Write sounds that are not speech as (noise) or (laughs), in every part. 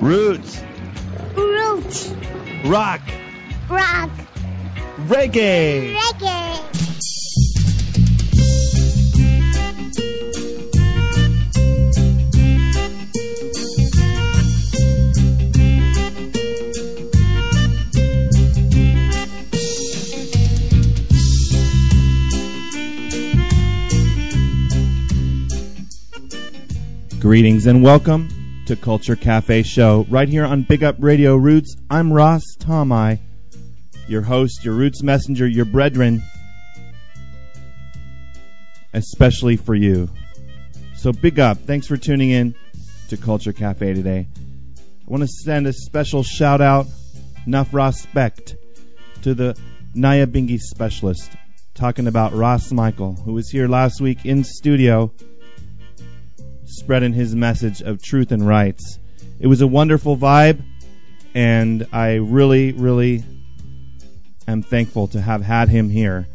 Roots, Roots. rock, Rock. reggae. Reggae. Greetings and welcome to Culture Cafe Show right here on Big Up Radio Roots. I'm Ras Tom-I, your host, your Roots messenger, your brethren, especially for you. So big up. Thanks for tuning in to Culture Cafe today. I want to send a special shout out, enough respect, to the Nyabingi specialist talking about Ras Michael, who was here last week in studio spreading his message of truth and rights. It was a wonderful vibe, and I really, really am thankful to have had him here.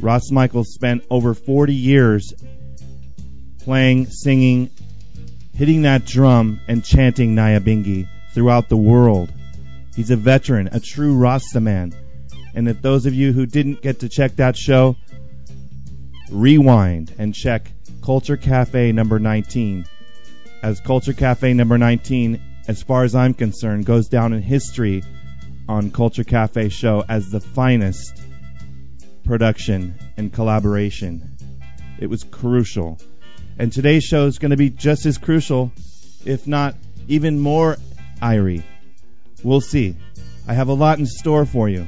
Ras Michael spent over 40 years playing, singing, hitting that drum, and chanting Nyabingi throughout the world. He's a veteran, a true Rasta man. And if those of you who didn't get to check that show, rewind and check Culture Cafe number 19. As Culture Cafe number 19, as far as I'm concerned, goes down in history on Culture Cafe show as the finest production and collaboration. It was crucial. And today's show is going to be just as crucial, if not even more irie. We'll see. I have a lot in store for you.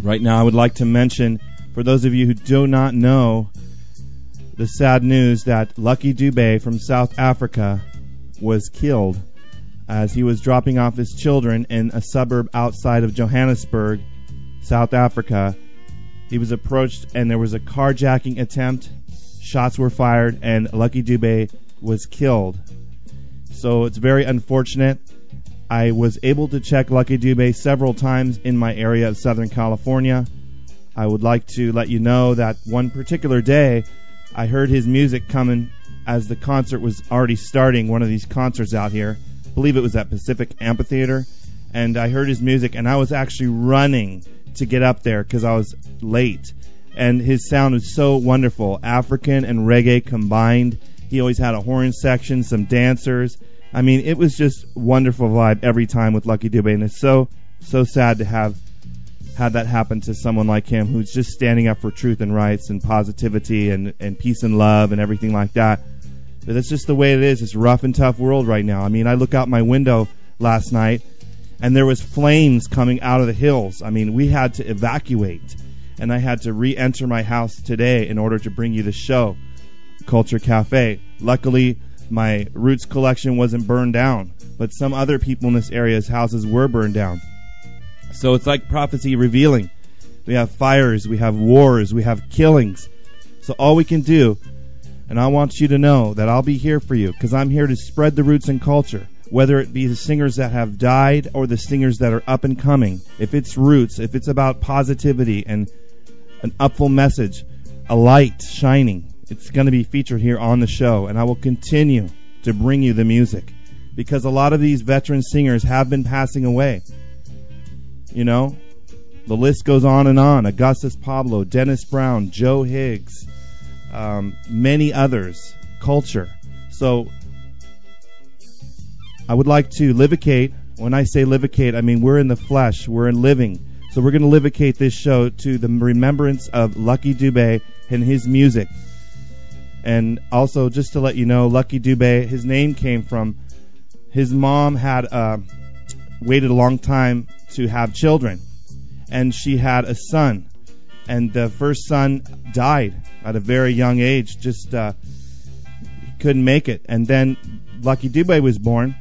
Right now, I would like to mention, for those of you who do not know, the sad news that Lucky Dubé from South Africa was killed as he was dropping off his children in a suburb outside of Johannesburg, South Africa. He was approached and there was a carjacking attempt. Shots were fired and Lucky Dubé was killed. So it's very unfortunate. I was able to check Lucky Dubé several times in my area of Southern California. I would like to let you know that one particular day I heard his music coming as the concert was already starting, one of these concerts out here. I believe it was at Pacific Amphitheater. And I heard his music, and I was actually running to get up there because I was late. And his sound was so wonderful African and reggae combined. He always had a horn section, some dancers. I mean, it was just wonderful vibe every time with Lucky Dubé, and it's so so sad to have had that happen to someone like him who's just standing up for truth and rights and positivity and, and peace and love and everything like that. But that's just the way it is. It's a rough and tough world right now. I mean, I look out my window last night and there was flames coming out of the hills. I mean, we had to evacuate and I had to re-enter my house today in order to bring you the show, Culture Cafe. Luckily, my roots collection wasn't burned down, but some other people in this area's houses were burned down. So it's like prophecy revealing. We have fires, we have wars, we have killings. So all we can do, and I want you to know that I'll be here for you because I'm here to spread the roots and culture. Whether it be the singers that have died or the singers that are up and coming, if it's roots, if it's about positivity and an upful message, a light shining, it's going to be featured here on the show, and I will continue to bring you the music because a lot of these veteran singers have been passing away. You know, the list goes on and on. Augustus Pablo, Dennis Brown, Joe Higgs, um, many others. Culture. So I would like to livicate. When I say livicate, I mean we're in the flesh. We're in living. So we're going to livicate this show to the remembrance of Lucky Dubé and his music. And also, just to let you know, Lucky Dubé, his name came from his mom had uh, waited a long time to have children, and she had a son, and the first son died at a very young age. Just uh, couldn't make it, and then Lucky Dubé was born,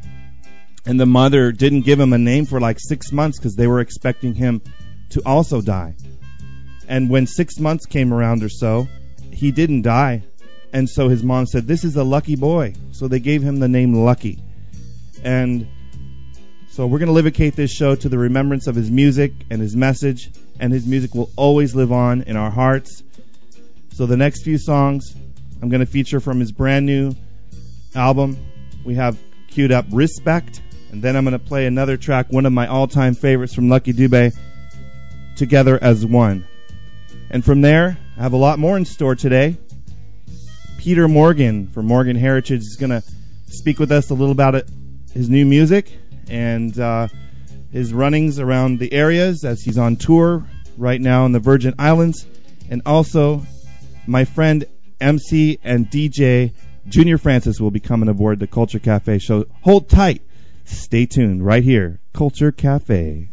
and the mother didn't give him a name for like six months because they were expecting him to also die. And when six months came around or so, he didn't die. And so his mom said, This is a lucky boy. So they gave him the name Lucky. And So we're going to livicate this show to the remembrance of his music and his message, and his music will always live on in our hearts. So the next few songs I'm going to feature from his brand new album. We have queued up Respect, and then I'm going to play another track, one of my all-time favorites from Lucky Dube, Together as One. And from there, I have a lot more in store today. Peter Morgan from Morgan Heritage is going to speak with us a little about it, his new music and uh, his runnings around the areas as he's on tour right now in the Virgin Islands. And also, my friend MC and DJ Junior Francis will be coming aboard the Culture Cafe show. Hold tight. Stay tuned right here. Culture Cafe.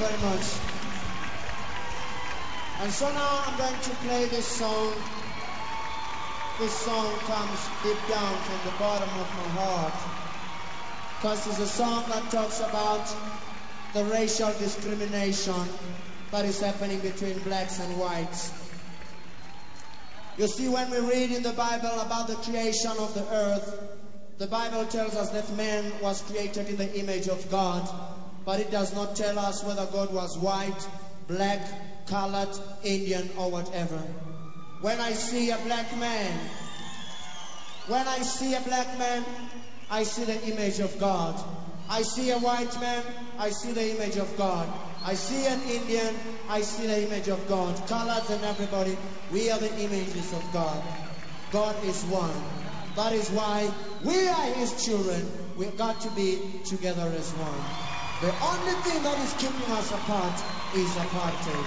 Very much. And so now I'm going to play this song. This song comes deep down from the bottom of my heart. Because it's a song that talks about the racial discrimination that is happening between blacks and whites. You see, when we read in the Bible about the creation of the earth, the Bible tells us that man was created in the image of God, but it does not tell us whether God was white, black, colored, Indian, or whatever. When I see a black man, when I see a black man, I see the image of God. I see a white man, I see the image of God. I see an Indian, I see the image of God. Colors and everybody, we are the images of God. God is one. That is why we are His children. We've got to be together as one. The only thing that is keeping us apart is apartheid.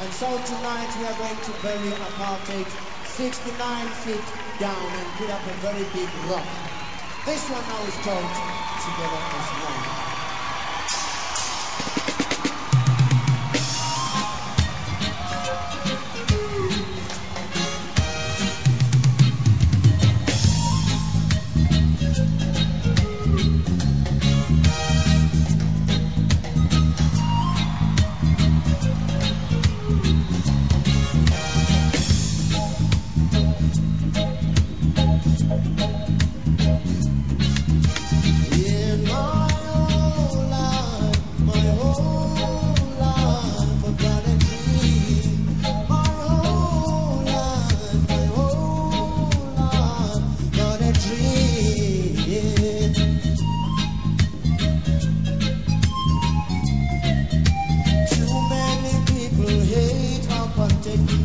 And so tonight we are going to bury apartheid 69 feet down and put up a very big rock. This one now is called Together as One.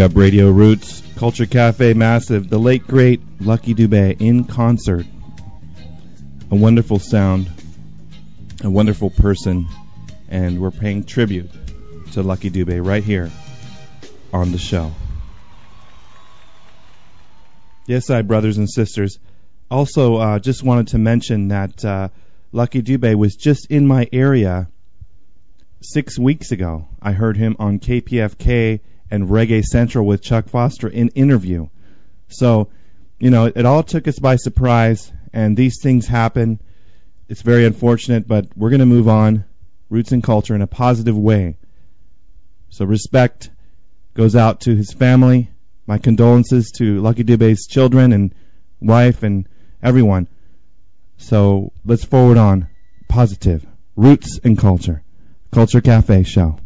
Up Radio Roots, Culture Cafe Massive, the late great Lucky Dubé in concert. A wonderful sound, a wonderful person, and we're paying tribute to Lucky Dubé right here on the show. Yes, I, brothers and sisters. Also, uh, just wanted to mention that uh, Lucky Dubé was just in my area six weeks ago. I heard him on KPFK and Reggae Central with Chuck Foster in interview. So, you know, it, it all took us by surprise, and these things happen. It's very unfortunate, but we're going to move on, roots and culture, in a positive way. So respect goes out to his family. My condolences to Lucky Dubé's children and wife and everyone. So let's forward on. Positive. Roots and culture. Culture Cafe show.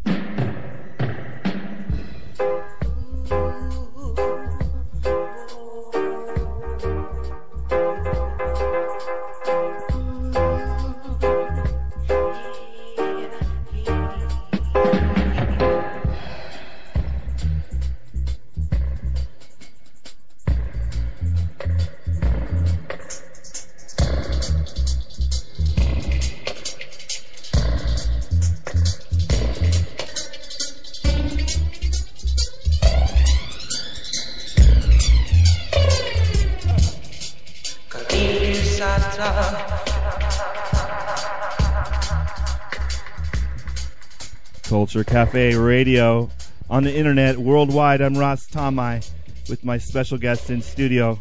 Cafe Radio on the internet worldwide. I'm Ras Tom-I with my special guest in studio,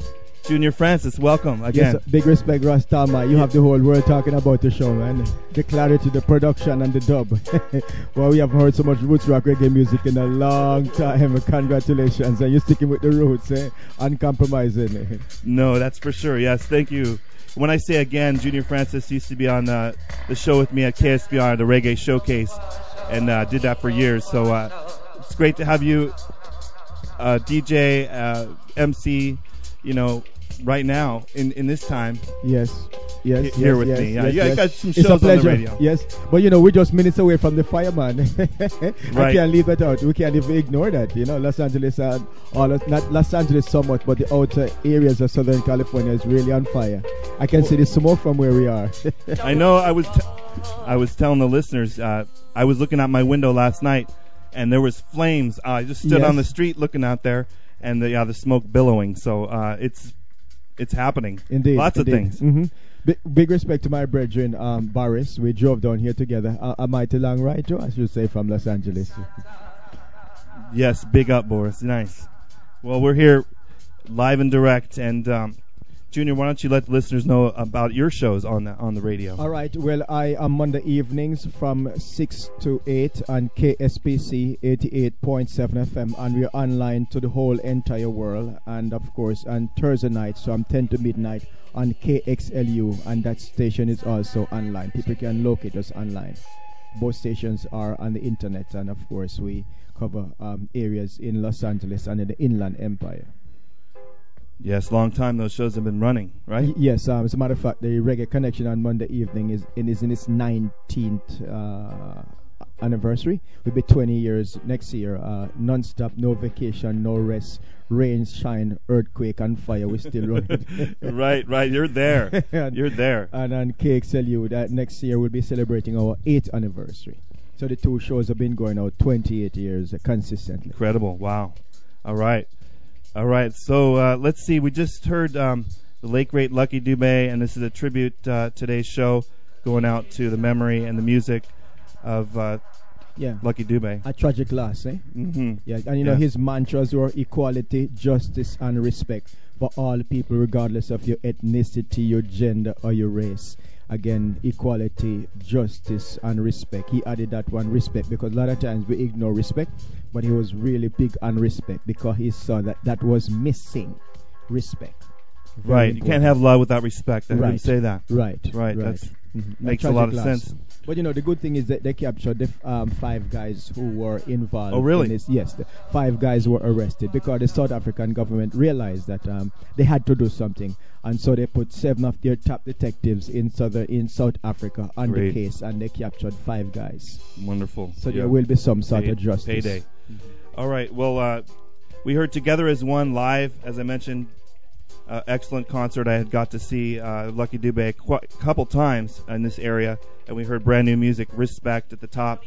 Junior Francis. Welcome again. Yes, big respect, Ras Tom-I. You have the whole world talking about the show, man. The clarity, the production, and the dub. (laughs) well, we have heard so much roots rock reggae music in a long time. Congratulations. And you're sticking with the roots, eh? Uncompromising. (laughs) No, that's for sure. Yes, thank you. When I say again, Junior Francis used to be on uh, the show with me at KSBR, the Reggae Showcase, and uh, did that for years. So uh, it's great to have you, uh, DJ, uh, MC, you know, right now in, in this time. Yes. Yes, He- here with yes, me. Yeah, yes, you yes. got some It's a shows on the pleasure. radio. Yes, but you know we're just minutes away from the fire, man. (laughs) I can't leave that out. We can't even ignore that. You know, Los Angeles and all not Los Angeles so much, but the outer areas of Southern California is really on fire. I can see the smoke from where we are. (laughs) I know I was t- I was telling the listeners uh, I was looking out my window last night and there was flames. Uh, I just stood Yes. on the street looking out there and the yeah, the smoke billowing. So uh, it's it's happening. Indeed, Lots of indeed. things. hmm Big, big respect to my brethren, um, Boris. We drove down here together. A, a mighty long ride, Joe, I should say, from Los Angeles. Yes, big up, Boris. Nice. Well, we're here live and direct, and um, Junior, why don't you let the listeners know about your shows on the on the radio? All right. Well, I am Monday evenings from 6 to 8 on KSPC 88.7 FM, and we're online to the whole entire world. And of course, on Thursday nights from 10 to midnight on KXLU, and that station is also online. People can locate us online. Both stations are on the internet, and of course, we cover um, areas in Los Angeles and in the Inland Empire. Yes, long time those shows have been running, right? Y- Yes, um, as a matter of fact, the Reggae Connection on Monday evening is in, is in its 19th uh, anniversary. Will be 20 years next year. Uh, non-stop, no vacation, no rest, rain, shine, earthquake, and fire. We still running. (laughs) right, right. You're there. And- (laughs) You're there. And on KXLU, that next year we'll be celebrating our 8th anniversary. So the two shows have been going out 28 years uh, consistently. Incredible. Wow. All right. All right. So uh, let's see. We just heard um, the late great Lucky Dubé, and this is a tribute uh, today's show going out to the memory and the music of uh, Yeah. Lucky Dubé. A tragic loss, eh? Mm-hmm. Yeah, and you know Yeah. his mantras were equality, justice, and respect for all people, regardless of your ethnicity, your gender, or your race. Again, equality, justice, and respect. He added that one respect because a lot of times we ignore respect, but he was really big on respect because he saw that that was missing. Respect. Very Right. You can't have love without respect. I Right. say that. Right. Right. That's Mhm. makes a lot of loss. sense. But you know, the good thing is that they captured the f- um, five guys who were involved. Oh, really? In this. Yes, the five guys were arrested because the South African government realized that um, they had to do something, and so they put seven of their top detectives in southern in South Africa on Great. the case, and they captured five guys. Wonderful. So Yeah. there will be some sort Pay- of justice. Payday. All right. Well, uh, We heard Together as One live, as I mentioned. Uh, excellent concert. I had got to see uh, Lucky Dube a couple times in this area, and we heard brand new music, Respect at the top.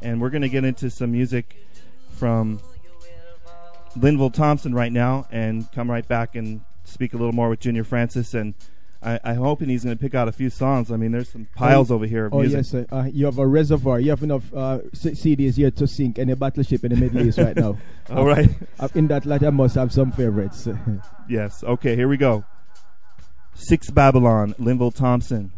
And we're going to get into some music from Linval Thompson right now and come right back and speak a little more with Junior Francis and I, I'm hoping he's going to pick out a few songs. I mean, there's some piles oh, over here of oh, music. yes, sir. Uh, you have a reservoir. You have enough uh, CDs here to sink any battleship in the Middle East right now. (laughs) All right. Uh, in that light, I must have some favorites. (laughs) yes. Okay, here we go. Six Babylon, Linval Thompson.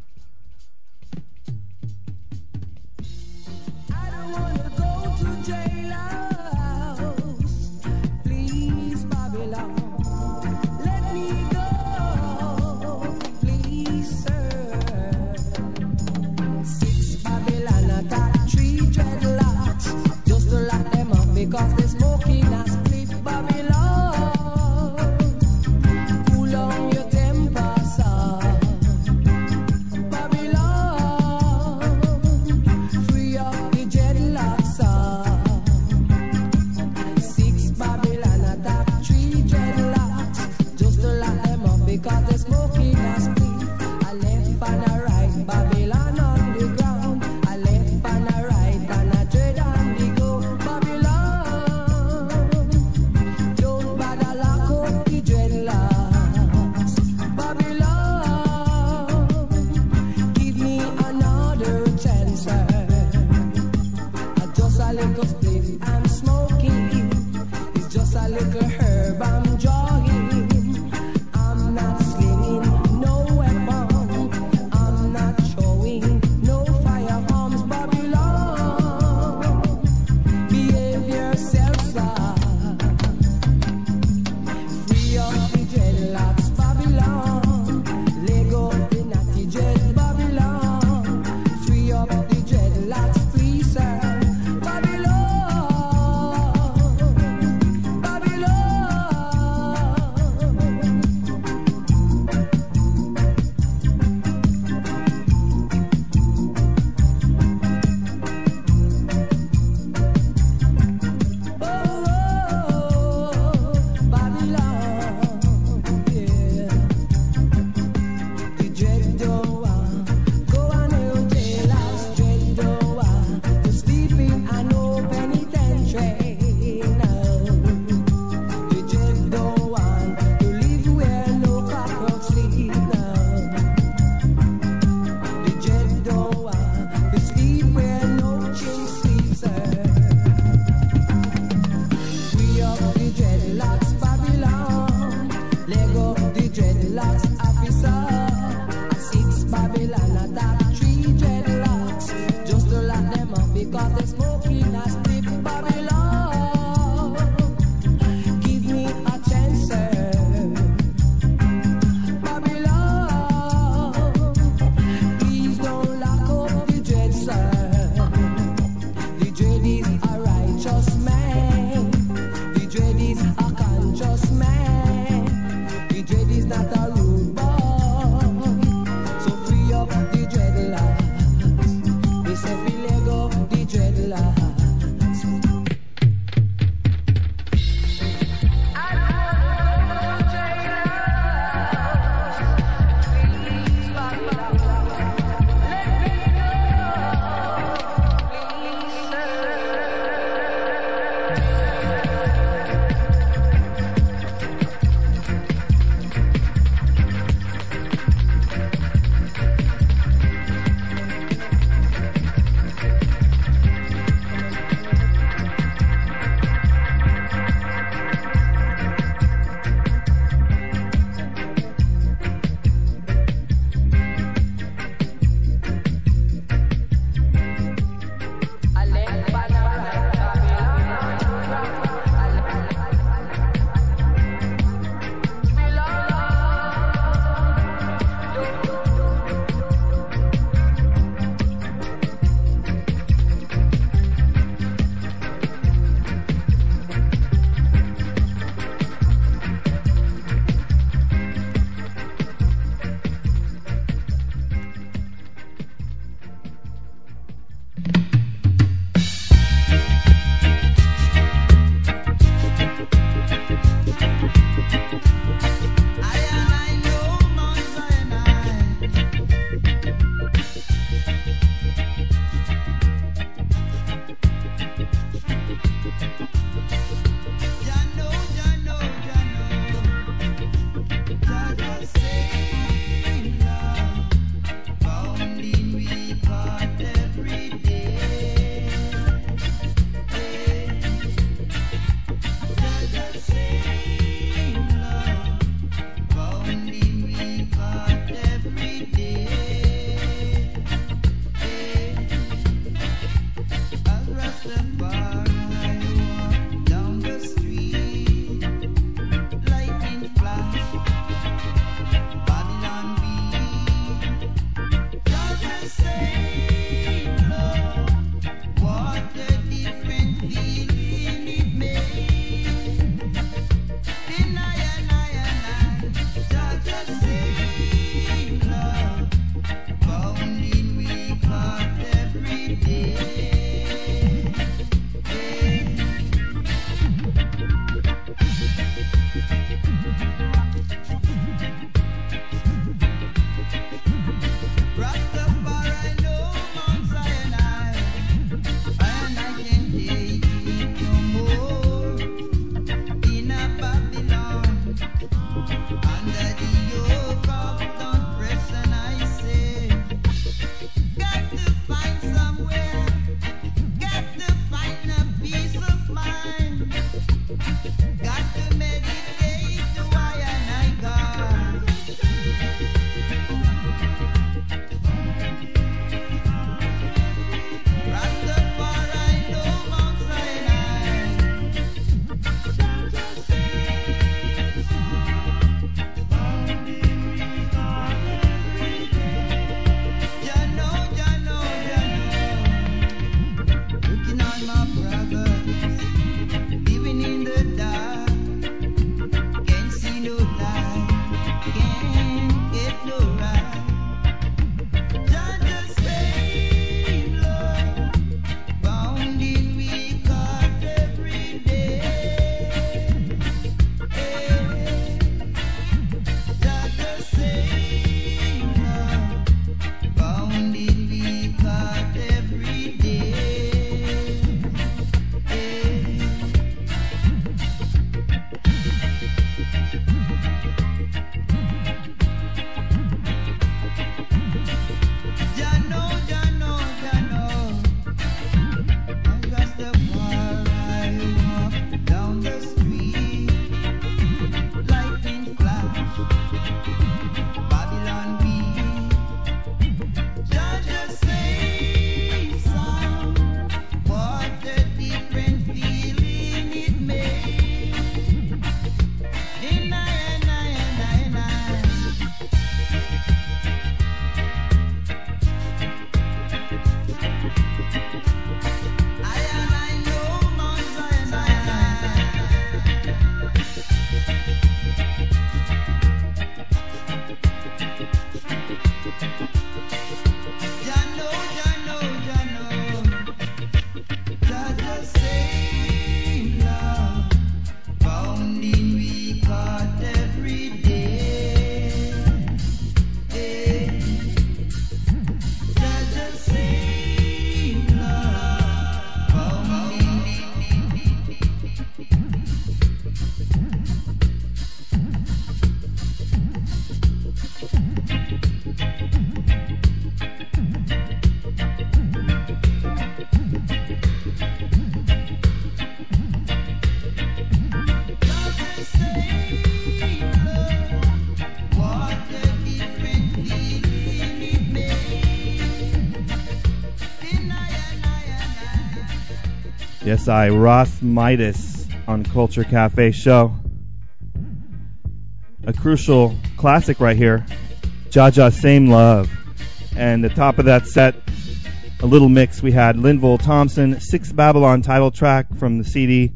because this Yes, I, Ross Midas on Culture Cafe Show. A crucial classic right here, Jaja Same Love. And the top of that set, a little mix, we had Linval Thompson, Six Babylon title track from the CD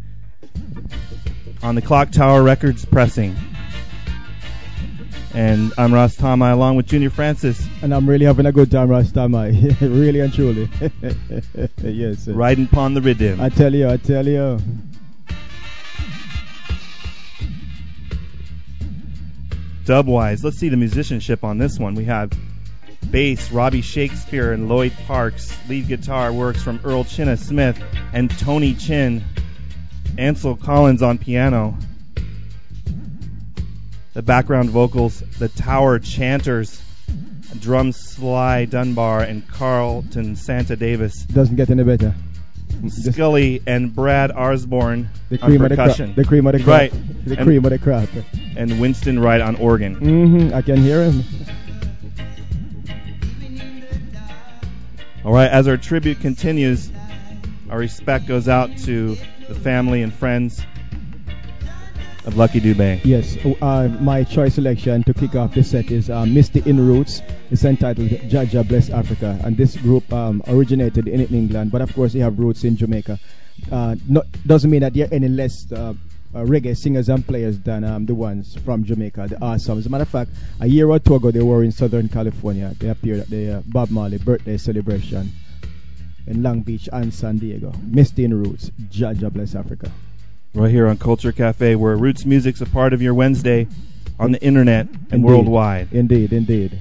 on the Clock Tower Records pressing. And I'm Ras Tom-I along with Junior Francis. And I'm really having a good time, Ras Tom-I. (laughs) really and truly. (laughs) yes. Riding upon the rhythm. I tell you, I tell you. Dubwise, let's see the musicianship on this one. We have bass, Robbie Shakespeare and Lloyd Parks. Lead guitar works from Earl Chinna Smith and Tony Chin. Ansel Collins on piano the background vocals, the Tower Chanters, drums Sly Dunbar and Carlton Santa Davis. Doesn't get any better. Scully and Brad Arsborn the cream on percussion. Of the, cr- the cream of the crop. Right. The and, cream of the crop. And Winston Wright on organ. Mm-hmm. I can hear him. All right. As our tribute continues, our respect goes out to the family and friends of Lucky Dubé. Yes, uh, my choice selection to kick off the set is uh, Misty in Roots. It's entitled Jaja Bless Africa, and this group um, originated in England, but of course they have roots in Jamaica. Uh, not, doesn't mean that they're any less uh, uh, reggae singers and players than um, the ones from Jamaica, the awesome. As a matter of fact, a year or two ago they were in Southern California. They appeared at the uh, Bob Marley birthday celebration in Long Beach and San Diego. Misty in Roots, Jaja Bless Africa right here on Culture Cafe, where roots music's a part of your Wednesday on the internet and indeed. worldwide. Indeed, indeed.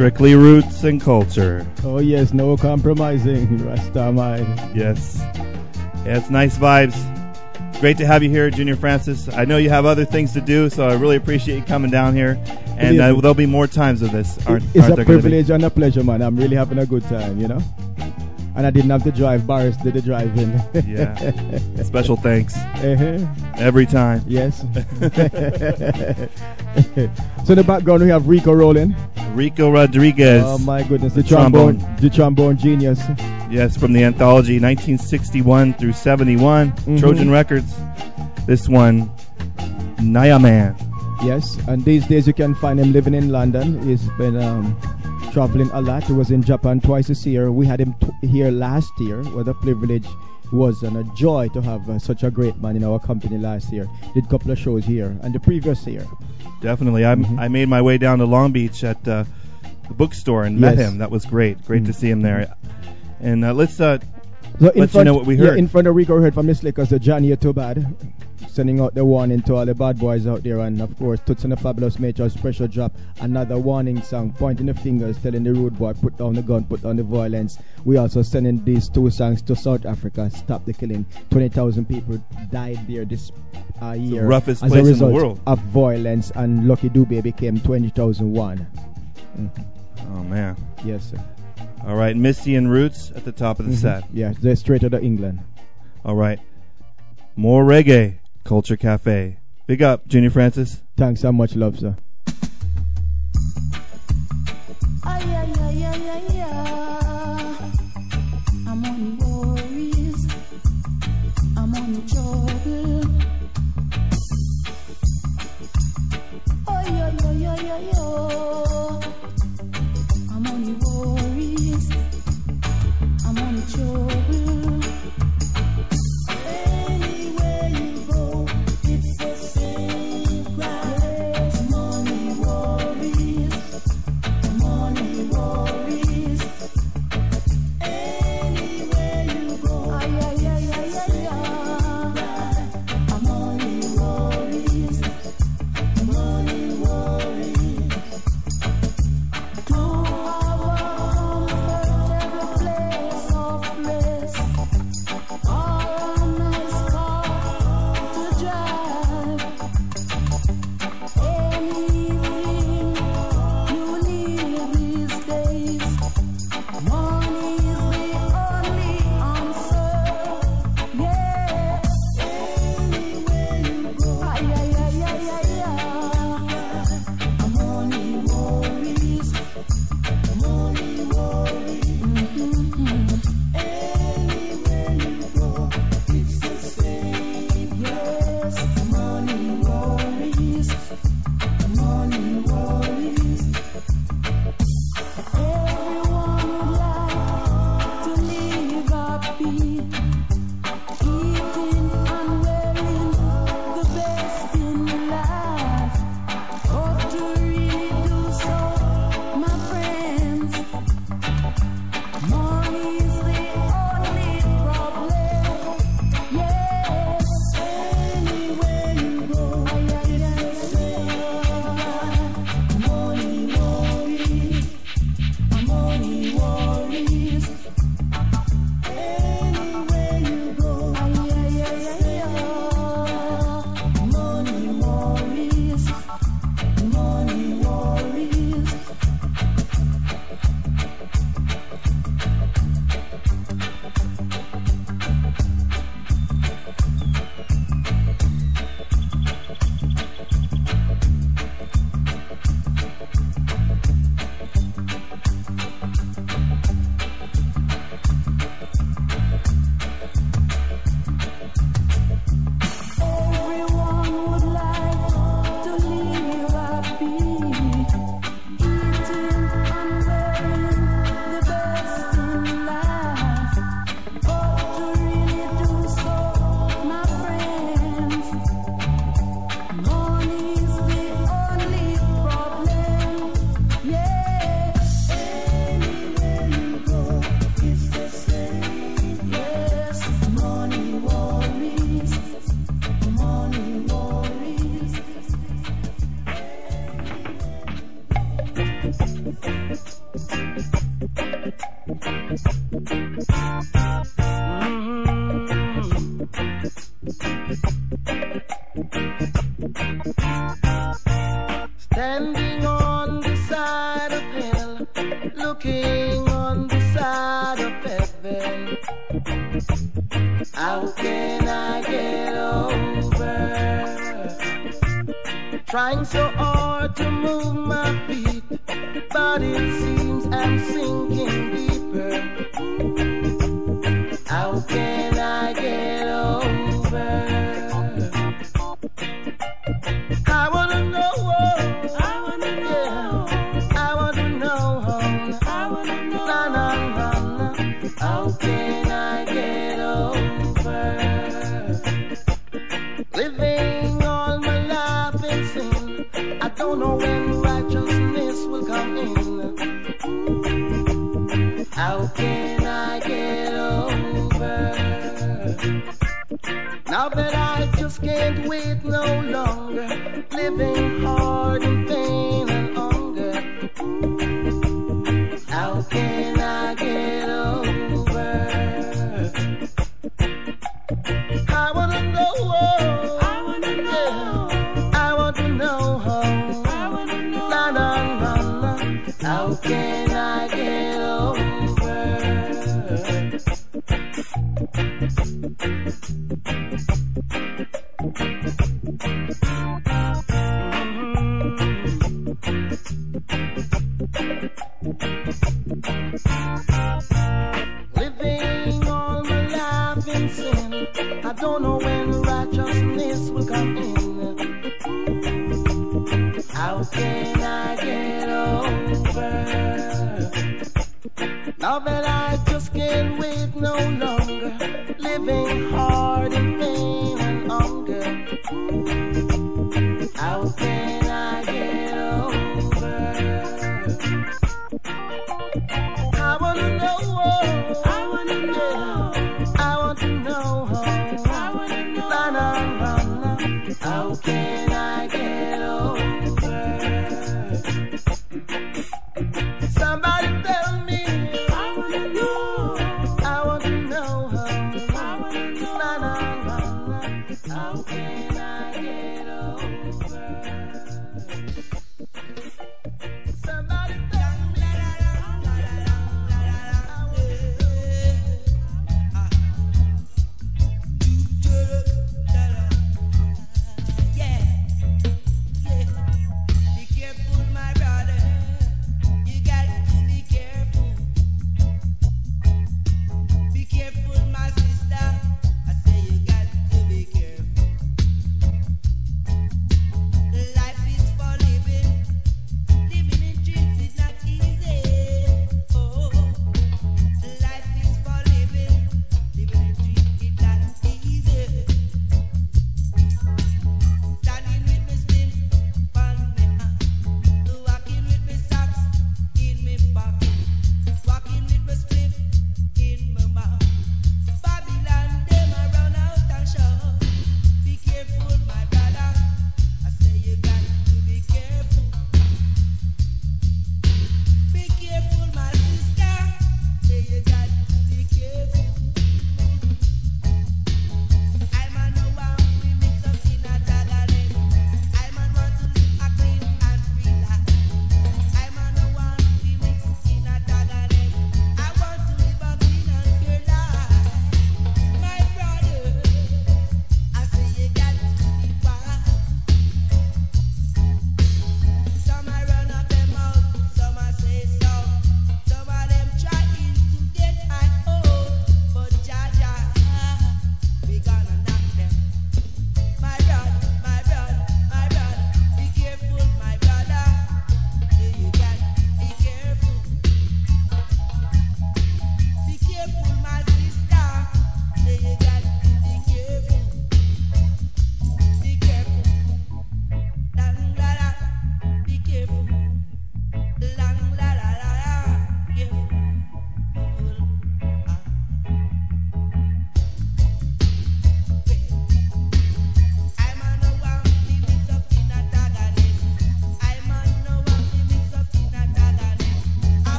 Strictly roots and culture. Oh yes, no compromising, (laughs) Ras Tom-I. Yes. Yeah, it's nice vibes. Great to have you here, Junior Francis. I know you have other things to do, so I really appreciate you coming down here. And uh, there'll be more times of this. Aren't, it's aren't a there gonna be? privilege and a pleasure, man. I'm really having a good time, you know. And I didn't have to drive. Boris did the driving. Yeah. (laughs) Special thanks uh-huh. every time. Yes. (laughs) so in the background we have Rico rolling. Rico Rodriguez. Oh my goodness, the, The trombone, trombone. the trombone genius. Yes, from the anthology 1961 through 71, Mhm. Trojan Records. This one, Naya Man. Yes, and these days you can find him living in London. He's been um, traveling a lot. He was in Japan twice this year. We had him t- here last year. What a privilege was and a joy to have uh, such a great man in our company last year. Did a couple of shows here and the previous year. Definitely. I Mhm. I made my way down to Long Beach at uh, the bookstore and met him. That was great. Great to Mhm. see him there. And uh, let's uh, So Let you know what we yeah, heard. in front of Rico, we heard from Miss Lickers, the Johnny You're Too Bad, sending out the warning to all the bad boys out there, and of course, Toots and the Fabulous Majors, Pressure Drop, another warning song, pointing the fingers, telling the rude boy, put down the gun, put down the violence. We also sending these two songs to South Africa, stop the killing. 20,000 people died there this uh, year roughest as place a in the result world. of violence, and Lucky Dube became 20,001. Mhm. oh man. Yes, sir. All right, Misty in Roots at the top of the Mhm. set. Yeah, they're straight out of England. All right, more reggae, Culture Cafe. Big up, Junior Francis. Thanks so much, love, sir. Oh, ay, ay,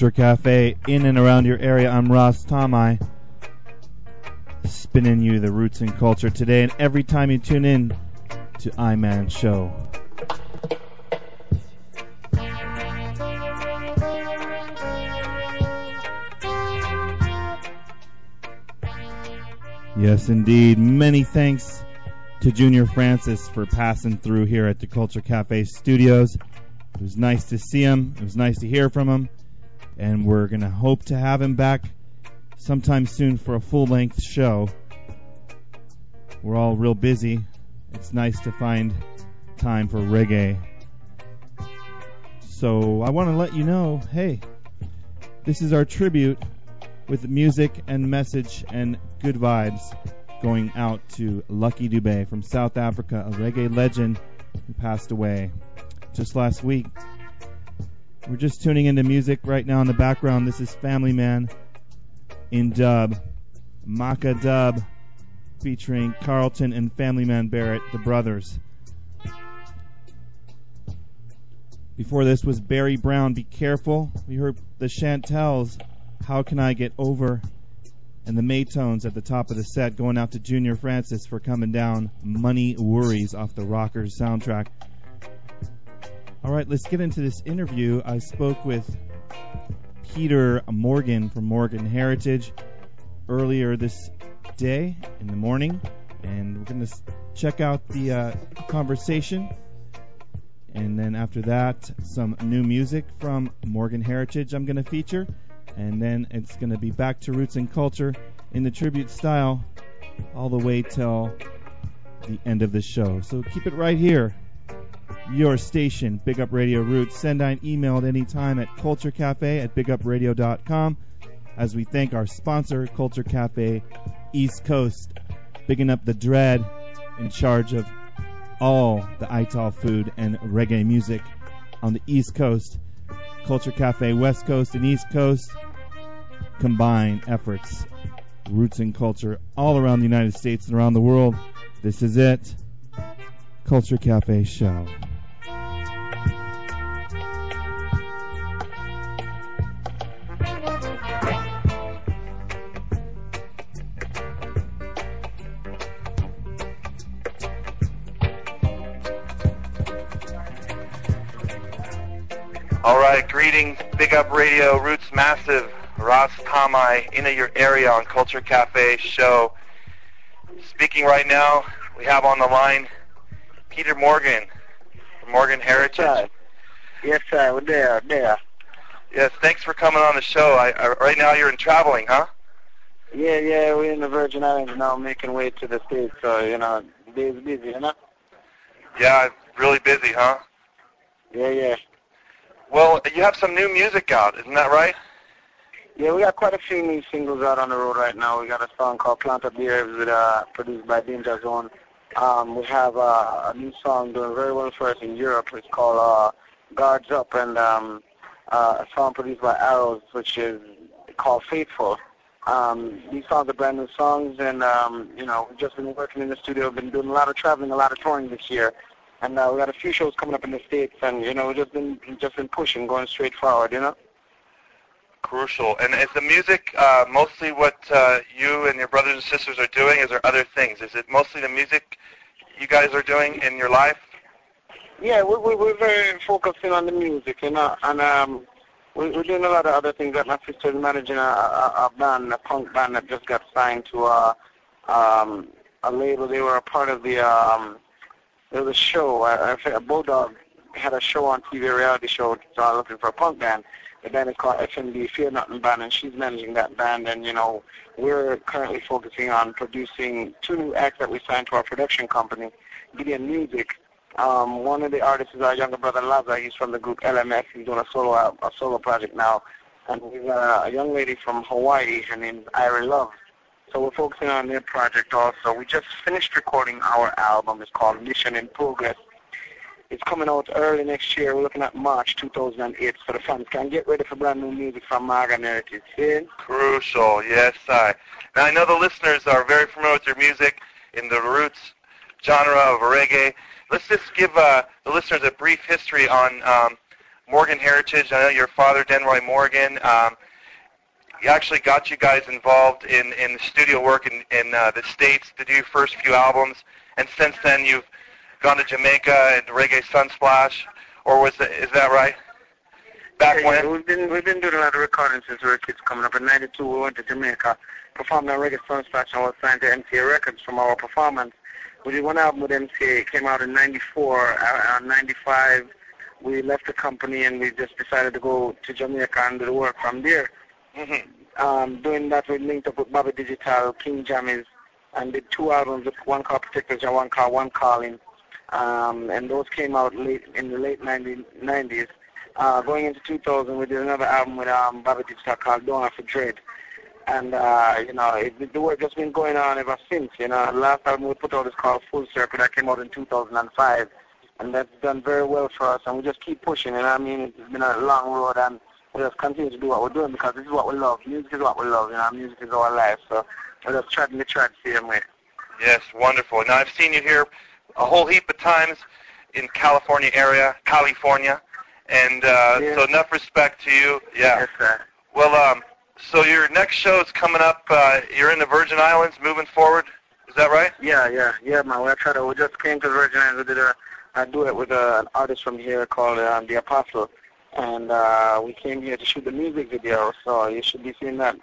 Culture Cafe in and around your area. I'm Ras Tom-I, spinning you the roots and culture today and every time you tune in to iMan Show. Yes, indeed. Many thanks to Junior Francis for passing through here at the Culture Cafe studios. It was nice to see him. It was nice to hear from him. And we're going to hope to have him back sometime soon for a full length show. We're all real busy. It's nice to find time for reggae. So I want to let you know hey, this is our tribute with music and message and good vibes going out to Lucky Dubé from South Africa, a reggae legend who passed away just last week. We're just tuning into music right now in the background. This is Family Man in dub, Maka Dub, featuring Carlton and Family Man Barrett, the brothers. Before this was Barry Brown, Be Careful. We heard the Chantels, How Can I Get Over? And the Maytones at the top of the set, going out to Junior Francis for coming down Money Worries off the Rockers soundtrack. All right, let's get into this interview. I spoke with Peter Morgan from Morgan Heritage earlier this day in the morning, and we're going to check out the uh, conversation. And then after that, some new music from Morgan Heritage I'm going to feature. And then it's going to be back to roots and culture in the tribute style all the way till the end of the show. So keep it right here your station, Big Up Radio Roots. Send an email at any time at culturecafe at bigupradio.com as we thank our sponsor, Culture Cafe East Coast, bigging up the dread in charge of all the Ital food and reggae music on the East Coast. Culture Cafe West Coast and East Coast combine efforts, roots and culture all around the United States and around the world. This is it. Culture Cafe Show. All right, greetings, Big Up Radio, Roots Massive, Ras Tom-I, into your area on Culture Cafe show. Speaking right now, we have on the line Peter Morgan from Morgan Heritage. Yes, Sir. Yes, sir. We're there, there. Yes, thanks for coming on the show. I, I, right now you're in traveling, huh? Yeah, yeah. We're in the Virgin Islands now, making way to the States. So you know, day's busy, you know. Yeah, really busy, huh? Yeah, yeah. Well, you have some new music out, isn't that right? Yeah, we got quite a few new singles out on the road right now. We got a song called Plant Up the Herbs with, uh, produced by Danger Zone. Um, we have uh, a new song doing very well for us in Europe. It's called uh, Guards Up, and um, uh, a song produced by Arrows, which is called Faithful. Um, these songs are brand new songs, and um, you know, we've just been working in the studio, been doing a lot of traveling, a lot of touring this year, and uh, we got a few shows coming up in the states, and you know, we've just been just been pushing, going straight forward, you know. Crucial. And is the music uh, mostly what uh, you and your brothers and sisters are doing? Is there other things? Is it mostly the music you guys are doing in your life? Yeah, we, we, we're very focusing on the music, you know, and um, we, we're doing a lot of other things. Like my sister's managing a, a, a band, a punk band that just got signed to a, um, a label. They were a part of the, um, there was a show, I Bulldog had a show on TV, a reality show, was looking for a punk band. The band is called FNB, Fear Nothing Band, and she's managing that band. And, you know, we're currently focusing on producing two new acts that we signed to our production company, Gideon Music. Um, one of the artists is our younger brother Laza. He's from the group LMS. He's doing a solo a solo project now. And we've got a young lady from Hawaii. Her name's Irie Love. So we're focusing on their project also. We just finished recording our album. It's called Mission in Progress. It's coming out early next year. We're looking at March 2008, so the fans can get ready for brand new music from Morgan Heritage. Crucial, yes, I. Now I know the listeners are very familiar with your music in the roots genre of reggae. Let's just give uh, the listeners a brief history on um, Morgan Heritage. I know your father, Denroy Morgan. Um, he actually got you guys involved in, in the studio work in, in uh, the States to do your first few albums. And since then, you've gone to Jamaica and Reggae Sunsplash. Or was that, is that right? Back Yeah, when? yeah, we've been we've been doing a lot of recording since we were kids coming up. In '92, we went to Jamaica, performed on Reggae Sunsplash, and was signed to MCA Records from our performance. We did one album with MCA. It came out in '94. Uh, uh, '95, we left the company and we just decided to go to Jamaica and do the work from there. Hmm Um, doing that, we linked up with Bobby Digital, King Jammies, and did two albums, one called Protectors and one called One Calling. Um, and those came out late in the late 90, 90s. Uh, going into 2000, we did another album with um, Bobby Digital called Don't Haffi Dread. And, uh, you know, it, the work has been going on ever since. You know, last album we put out is called Full Circle. That came out in 2005. And that's done very well for us. And we just keep pushing. And I mean, it's been a long road. And we just continue to do what we're doing because this is what we love. Music is what we love. You know, music is our life. So we're just trying to try the same way. Yes, wonderful. Now I've seen you here a whole heap of times in California area, California, and uh, Yeah. so enough respect to you. Yeah. Yes, sir. Well, um, so your next show is coming up. Uh, you're in the Virgin Islands, moving forward. Is that right? Yeah, yeah, yeah, man. We tried to, we just came to the Virgin Islands. We did a, do it with uh, an artist from here called um, The Apostle. And uh, we came here to shoot the music video, so you should be seeing that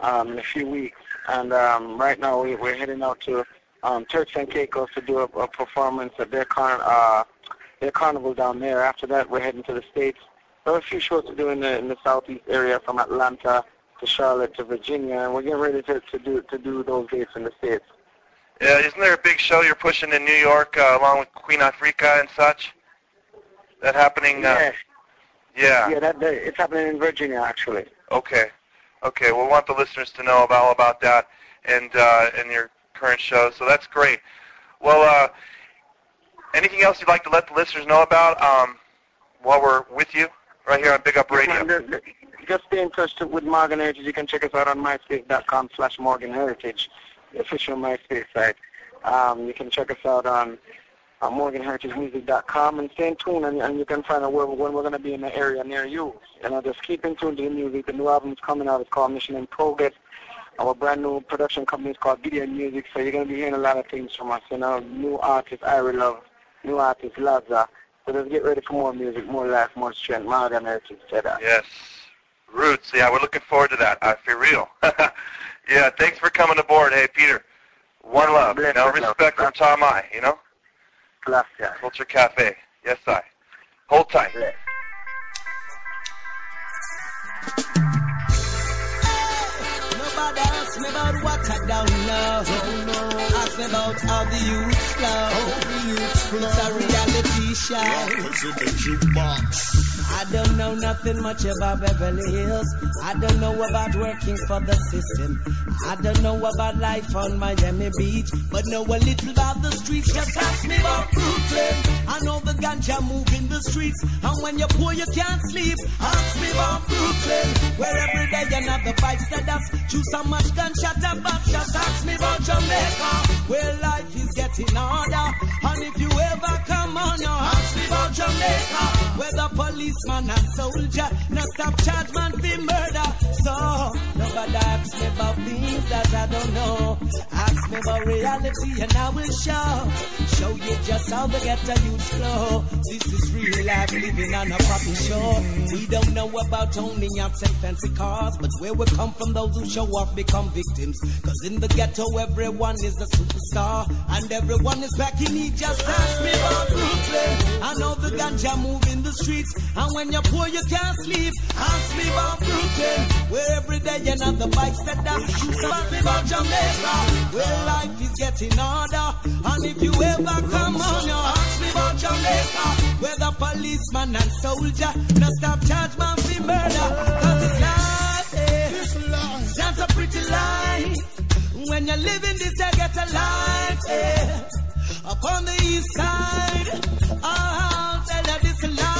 um, in a few weeks. And um, right now we, we're heading out to um, Turks and Caicos to do a, a performance at their, car, uh, their carnival down there. After that, we're heading to the States. There are a few shows to do in the, in the southeast area from Atlanta to Charlotte to Virginia, and we're getting ready to, to do to do those dates in the States. Yeah. Isn't there a big show you're pushing in New York uh, along with Queen Ifrica and such? That happening? Uh, yeah, yeah. yeah, that, that it's happening in Virginia actually. Okay. Okay. We'll want the listeners to know about, all about that and uh, and your current show. So that's great. Well, uh, anything else you'd like to let the listeners know about um, while we're with you right here on Big Up Radio? Just stay in touch with Morgan Heritage. You can check us out on myspace.com slash Morgan Heritage, the official MySpace site. Um, you can check us out on uh, MorganHeritageMusic.com and stay in tune and, and you can find out where, when we're going to be in the area near you. You know, just keep in tune to the music. The new album's coming out. It's called Mission in Progress. Our brand new production company is called Gideon Music, so you're going to be hearing a lot of things from us. You know, new artist, Irie Love, new artist, Laza. So just get ready for more music, more life, more strength. Morgan Heritage said that. Yes. Roots. Yeah, we're looking forward to that. I feel real. (laughs) yeah. Thanks for coming aboard. Hey, Peter. One love. You know, respect from Tom I. You know, Bless ya. Culture Cafe. Yes, I. Hold tight. Bless. Nobody ask me about what I don't know. Ask me about how the youth flow. It's a reality show. I don't know nothing much about Beverly Hills. I don't know about working for the system. I don't know about life on Miami Beach, but know a little about the streets. Just ask me about Brooklyn. I know the ganja move in the streets, and when you're poor you can't sleep. Ask me about Brooklyn, where every day another bike that us choose so much gunshot and Just ask me about Jamaica, where life is getting harder. And if you ever come on, you ask me about Jamaica, where the policeman and soldier no stop charge man for murder. So nobody asks me about things that I don't know. Ask me about reality and I will show. Show you just how the ghetto youth flow. This is real life living on a proper show. We don't know about owning yachts and fancy cars, but where we come from, those who show off become victims. Cause in the ghetto, everyone is a superstar, and everyone is back in need. Just ask me about Brooklyn. I know the ganja move in the streets, and when you're poor, you can't sleep. Ask me about Brooklyn, where every day another bike set down. Me about Jamaica, where life is getting harder. And if you ever come on, you ask me about Jamaica, where the policeman and soldier no stop charge man for murder. Cause it's life, eh? Not a pretty life. When you're living this, you get a life, eh? Up on the east side, I'll tell you this life,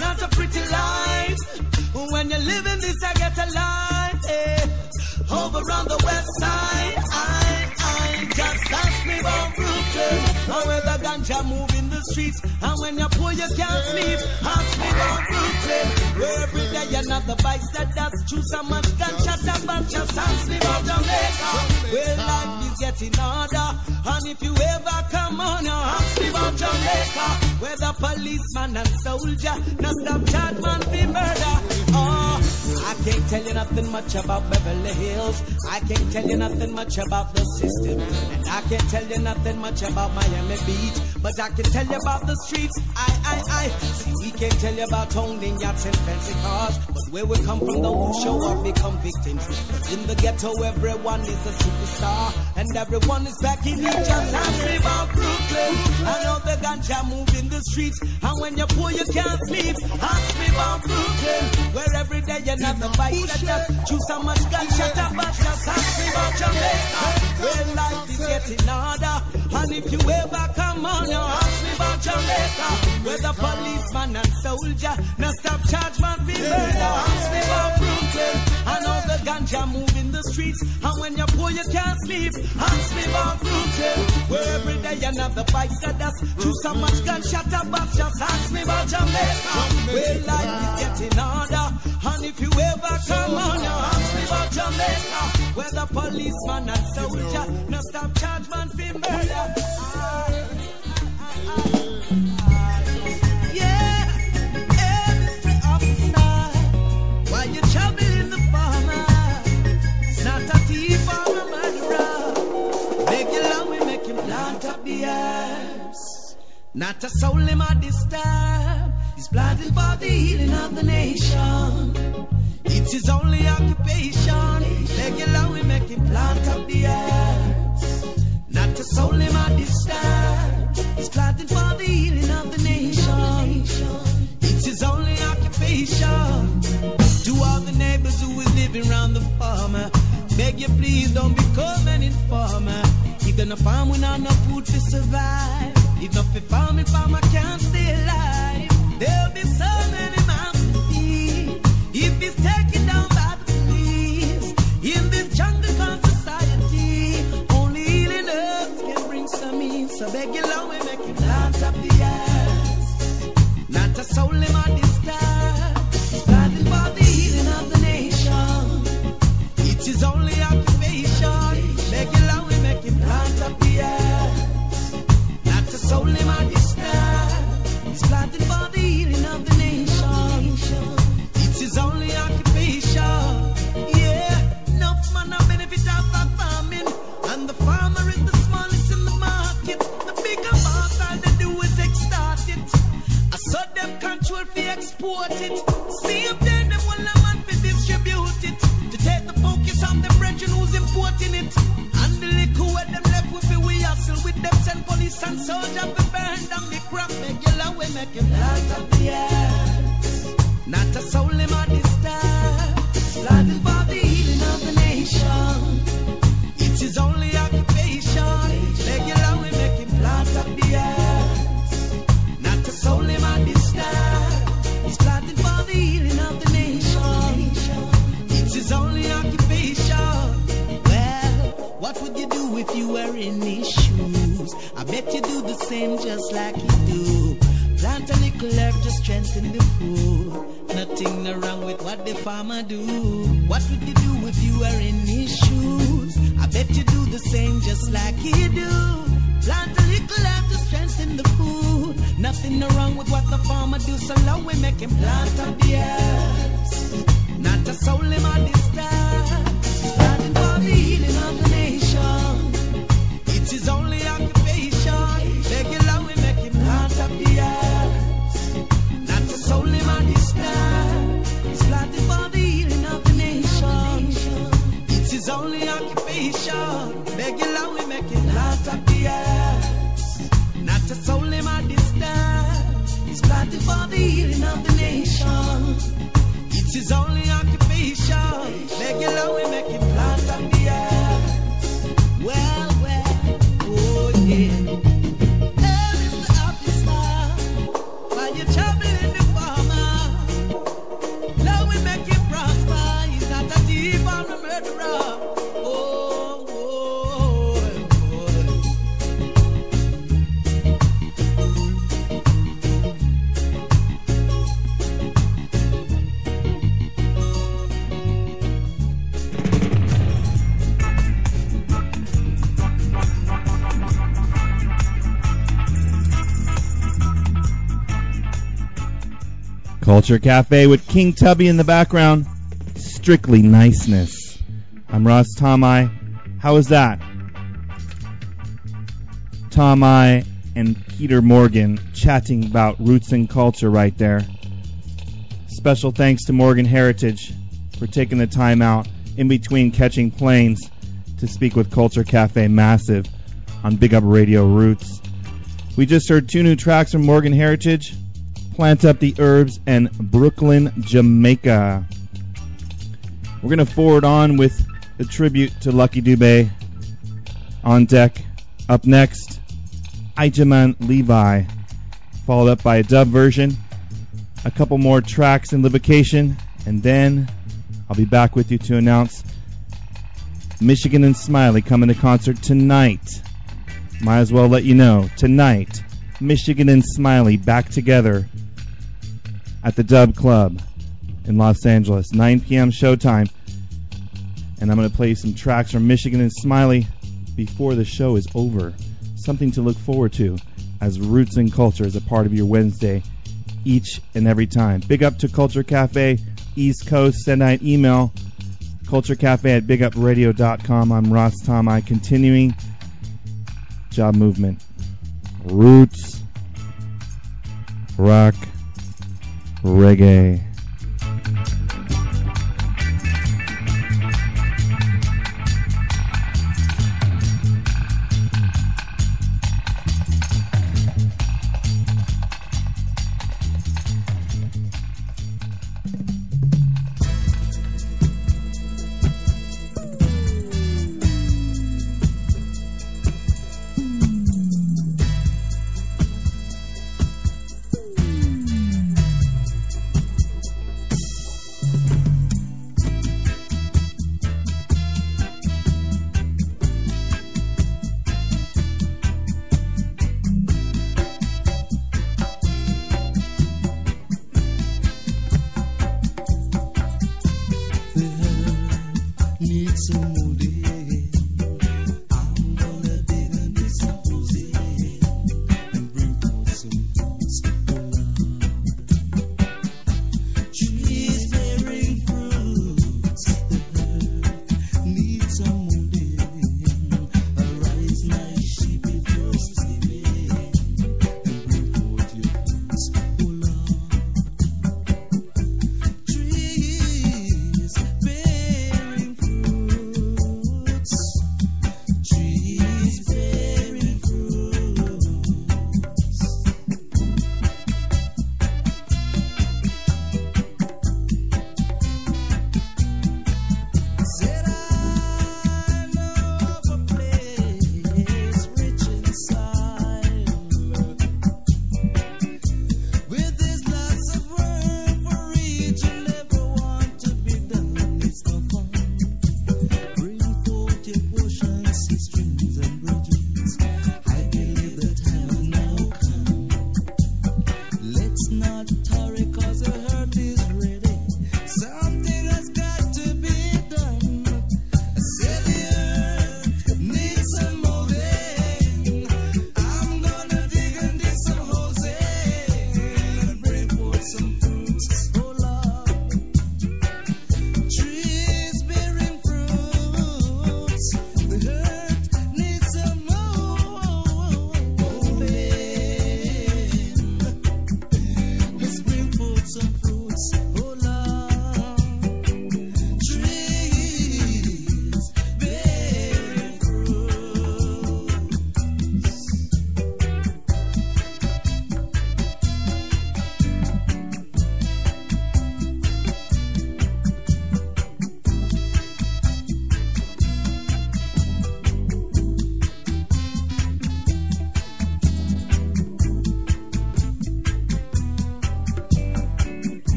not a pretty life. When you're living this, I get a life, eh? Over on the west side, I, I just ask me about Brooklyn. How where the ganja move in the streets, and when you're poor, you can't sleep. Ask me about Brooklyn, where every day another bikes that does choose so much gunshot and bunch just ask me about Jamaica, where life is getting harder. And if you ever come on, you ask me about Jamaica, where the policeman and soldier no stop charge man for murder. Oh, I can't tell you nothing much about Beverly Hills. I can't tell you nothing much about the system. And I can't tell you nothing much about Miami Beach. But I can tell you about the streets. I, I, I. See, we can't tell you about owning yachts and fancy cars. But where we come from, those who show up become victims. In the ghetto, everyone is a superstar. And everyone is back in each other. Ask me about Brooklyn. I know the ganja move in the streets. And when you're poor, you can't sleep. Ask me about Brooklyn. Where every day you have the bike that just choose so much gunshot and bash. Just ask me about Jamaica. Where life is getting harder. And if you ever come on, you ask me about Jamaica. Where the policeman and soldier no stop charge man for murder. Ask me about Brooklyn. I know the ganja move in the streets. And when you're poor, you can't sleep. Ask me about Brooklyn. Where every day the bikes that dust. Choose so much gunshot and bash. Just ask me about Jamaica. Where life is getting harder. And if you ever come on, you ask me about Jamaica. Where the policeman and soldier no stop charge man for murder. Not a soul him a disturb. He's planting for the healing of the nation. It's his only occupation. Love, we make him plant up the herbs. Not a soul him a disturb. Planting for the healing of the nation. It's his only occupation. To all the neighbors who is living around the farmer, beg you please don't become an informer. He gonna farm without no food to survive. If not for farming, farmer can't stay alive. You love Herb to strengthen the food. Nothing wrong with what the farmer do. What would you do if you were in his shoes? I bet you do the same just like he do. Plant a little herb to strengthen the food. Nothing wrong with what the farmer do. So long we make him plant up the herbs. Not a soul in my disturb. Planting for the healing of the nation. It's his only Culture Cafe with King Tubby in the background. Strictly niceness. I'm Ras Tom-I. How was that? Tom-I and Peter Morgan chatting about roots and culture right there. Special thanks to Morgan Heritage for taking the time out in between catching planes to speak with Culture Cafe Massive on Big Up Radio Roots. We just heard two new tracks from Morgan Heritage, Plant Up the Herbs and Brooklyn, Jamaica. We're going to forward on with the tribute to Lucky Dubé on deck. Up next, Ijahman Levi, followed up by a dub version, a couple more tracks in Livocation, and then I'll be back with you to announce Michigan and Smiley coming to concert tonight. Might as well let you know. Tonight, Michigan and Smiley back together at the Dub Club in Los Angeles. 9 p.m. showtime. And I'm going to play some tracks from Michigan and Smiley before the show is over. Something to look forward to as Roots and Culture is a part of your Wednesday each and every time. Big up to Culture Cafe, East Coast. Send out an email, culturecafe at bigupradio.com. I'm Ras Tom-I, continuing job movement. Roots, rock, reggae.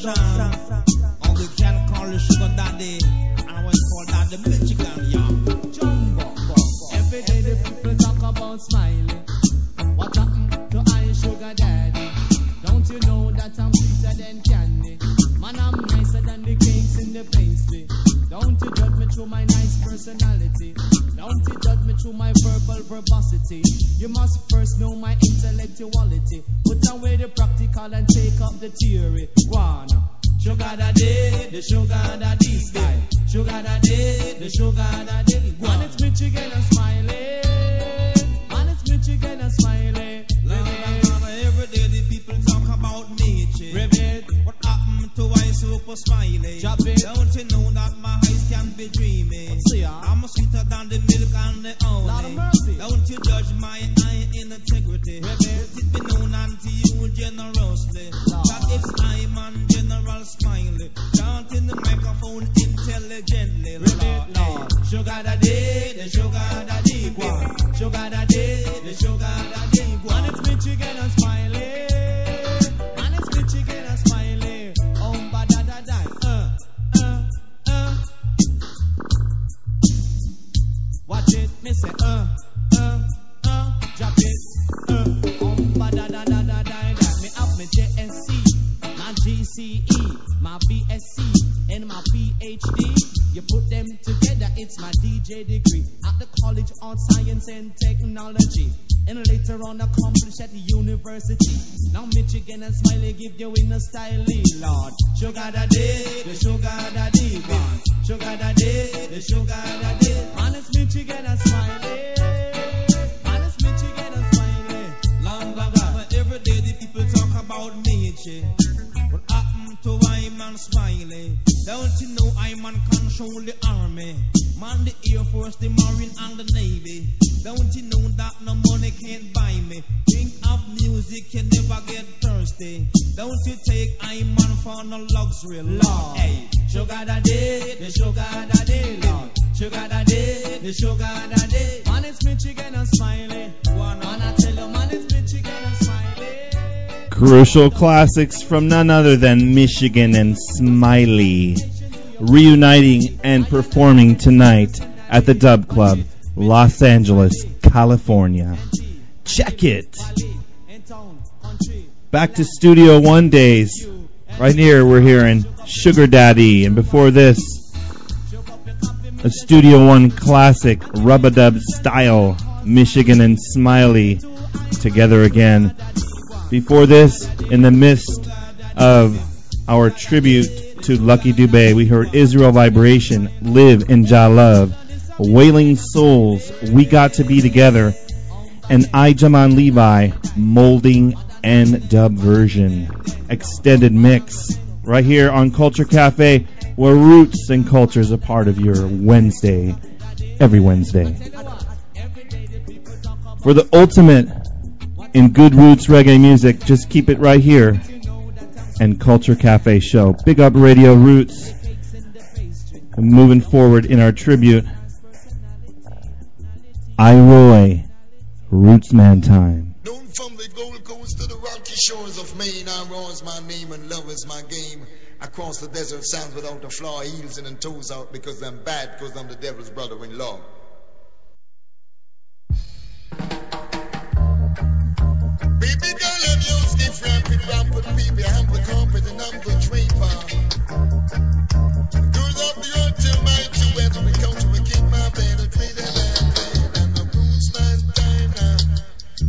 Every day the people talk about smiling. What happened to I sugar daddy? Don't you know that I'm sweeter than candy? Man, I'm nicer than the cakes in the pastry. Don't you judge me through my nice personality. Don't you judge me through my verbal verbosity. You must first know my intellectuality. Put away the practical and take up the theory. Go on. Sugar daddy, the sugar daddy style. Sugar daddy, the sugar daddy. Go on. It's Michigan and smiley. And it's Michigan and la, Every day the people talk about nature. Ribbit. What happened to I super smiley? Drop And Smiley give you in a style, Lord. Sugar daddy, Crucial classics from none other than Michigan and Smiley. Reuniting and performing tonight at the Dub Club, Los Angeles, California. Check it. Back to Studio One days. Right here, we're hearing Sugar Daddy, and before this, a Studio One classic, Rub-a-Dub style, Michigan and Smiley together again. Before this, in the midst of our tribute to Lucky Dubé, we heard Israel Vibration, Live in Jah Love, Wailing Souls, We Got to Be Together, and Ijahman Levi, Molding and Dub Version. Extended mix. Right here on Culture Cafe, where roots and culture is a part of your Wednesday, every Wednesday. For the ultimate in good roots reggae music, just keep it right here and Culture Cafe show. Big up Radio Roots. And moving forward in our tribute, I Roy, Rootsman time. Known from the Gold Coast to the rocky shores of Maine, I'm Ron's my name and love is my game. Across the desert sands without a flaw, heels in and toes out because I'm bad, because I'm the devil's brother-in-law. I'm the and the the my we count we keep my and and and the roots man time now.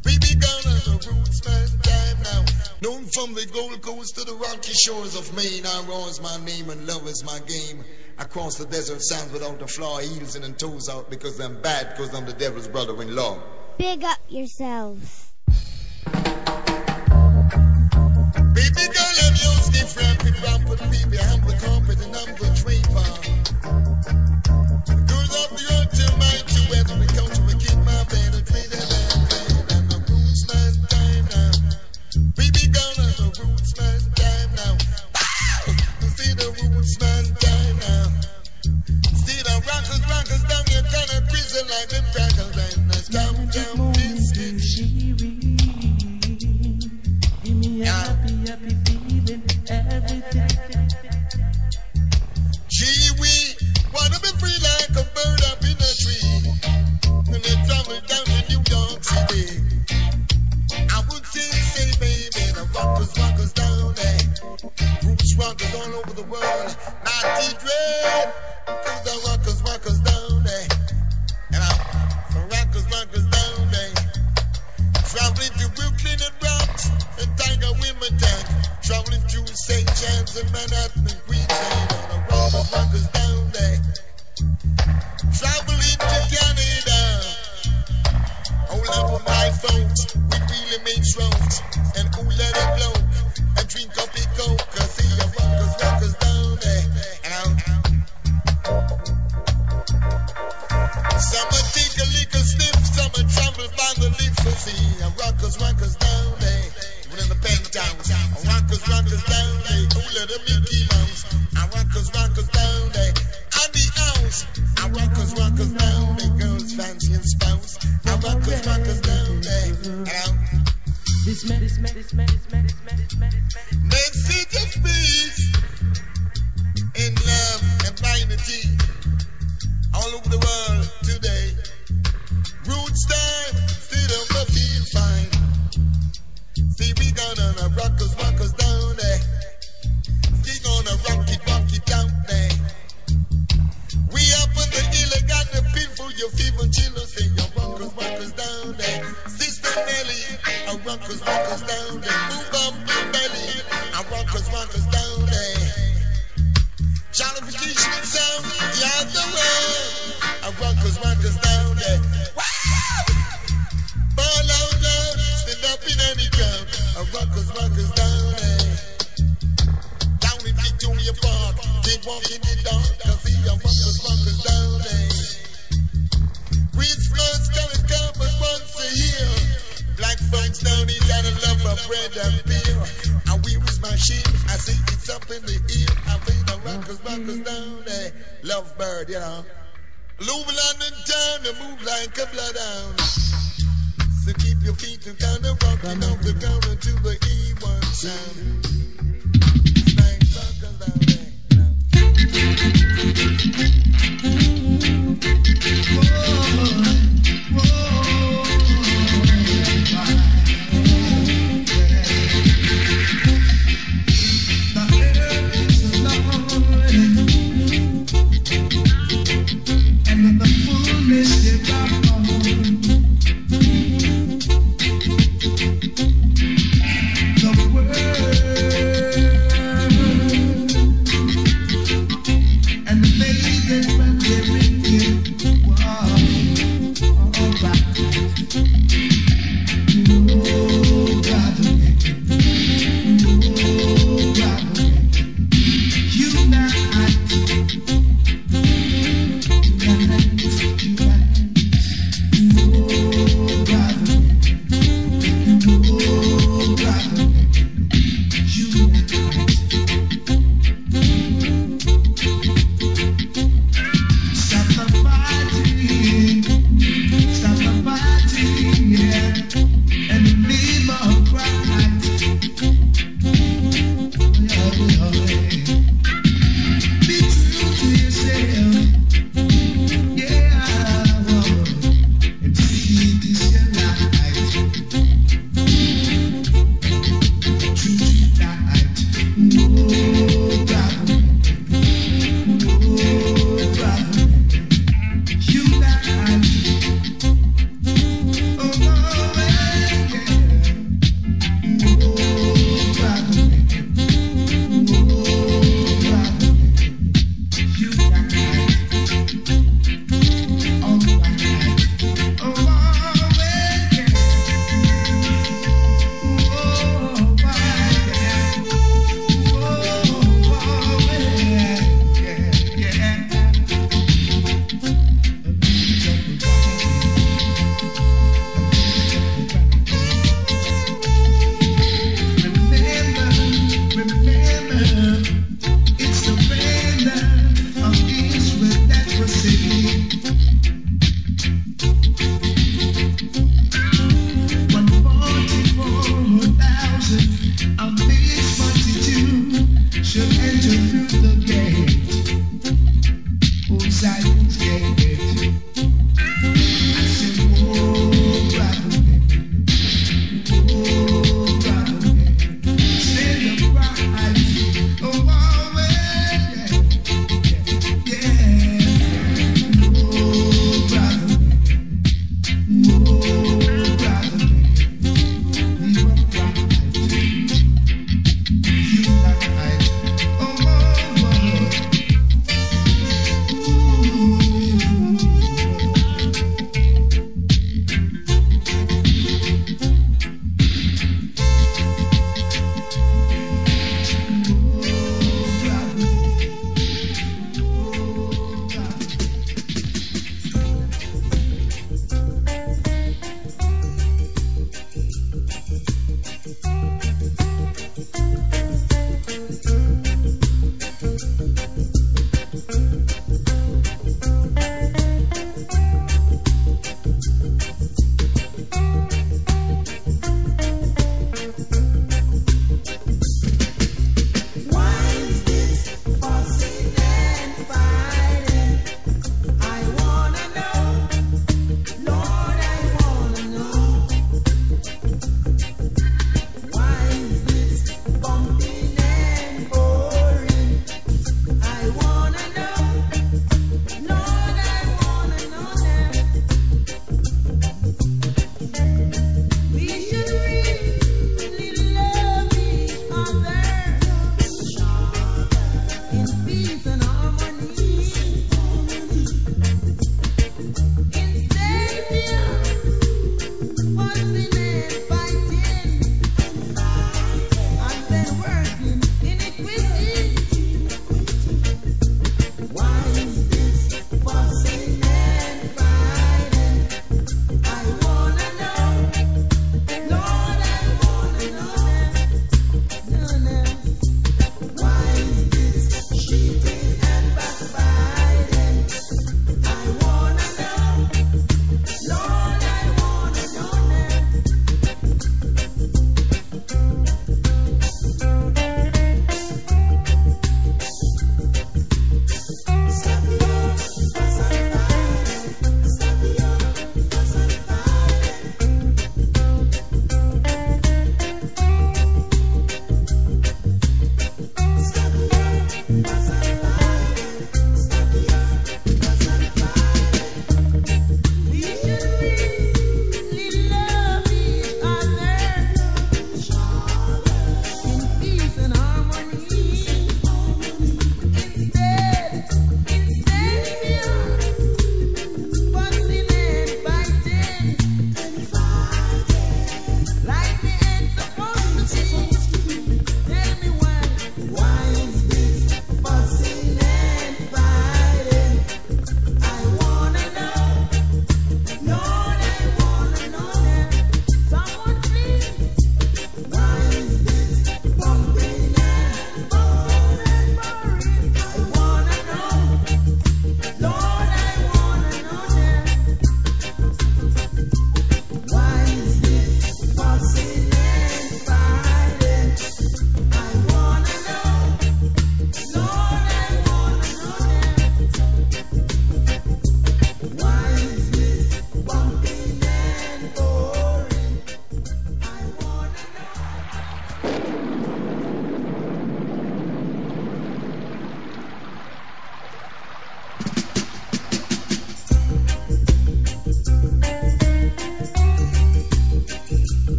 Baby girl, I'm the roots man now. Known from the Gold Coast to the rocky shores of Maine, I'm Ron's my name and love is my game. Across the desert sands without a flaw, heels in and toes out because I'm bad, because I'm the devil's brother-in-law. Big up yourselves. Baby girl, I'm your stiff rampant, rampant baby. I'm the and I'm the draper.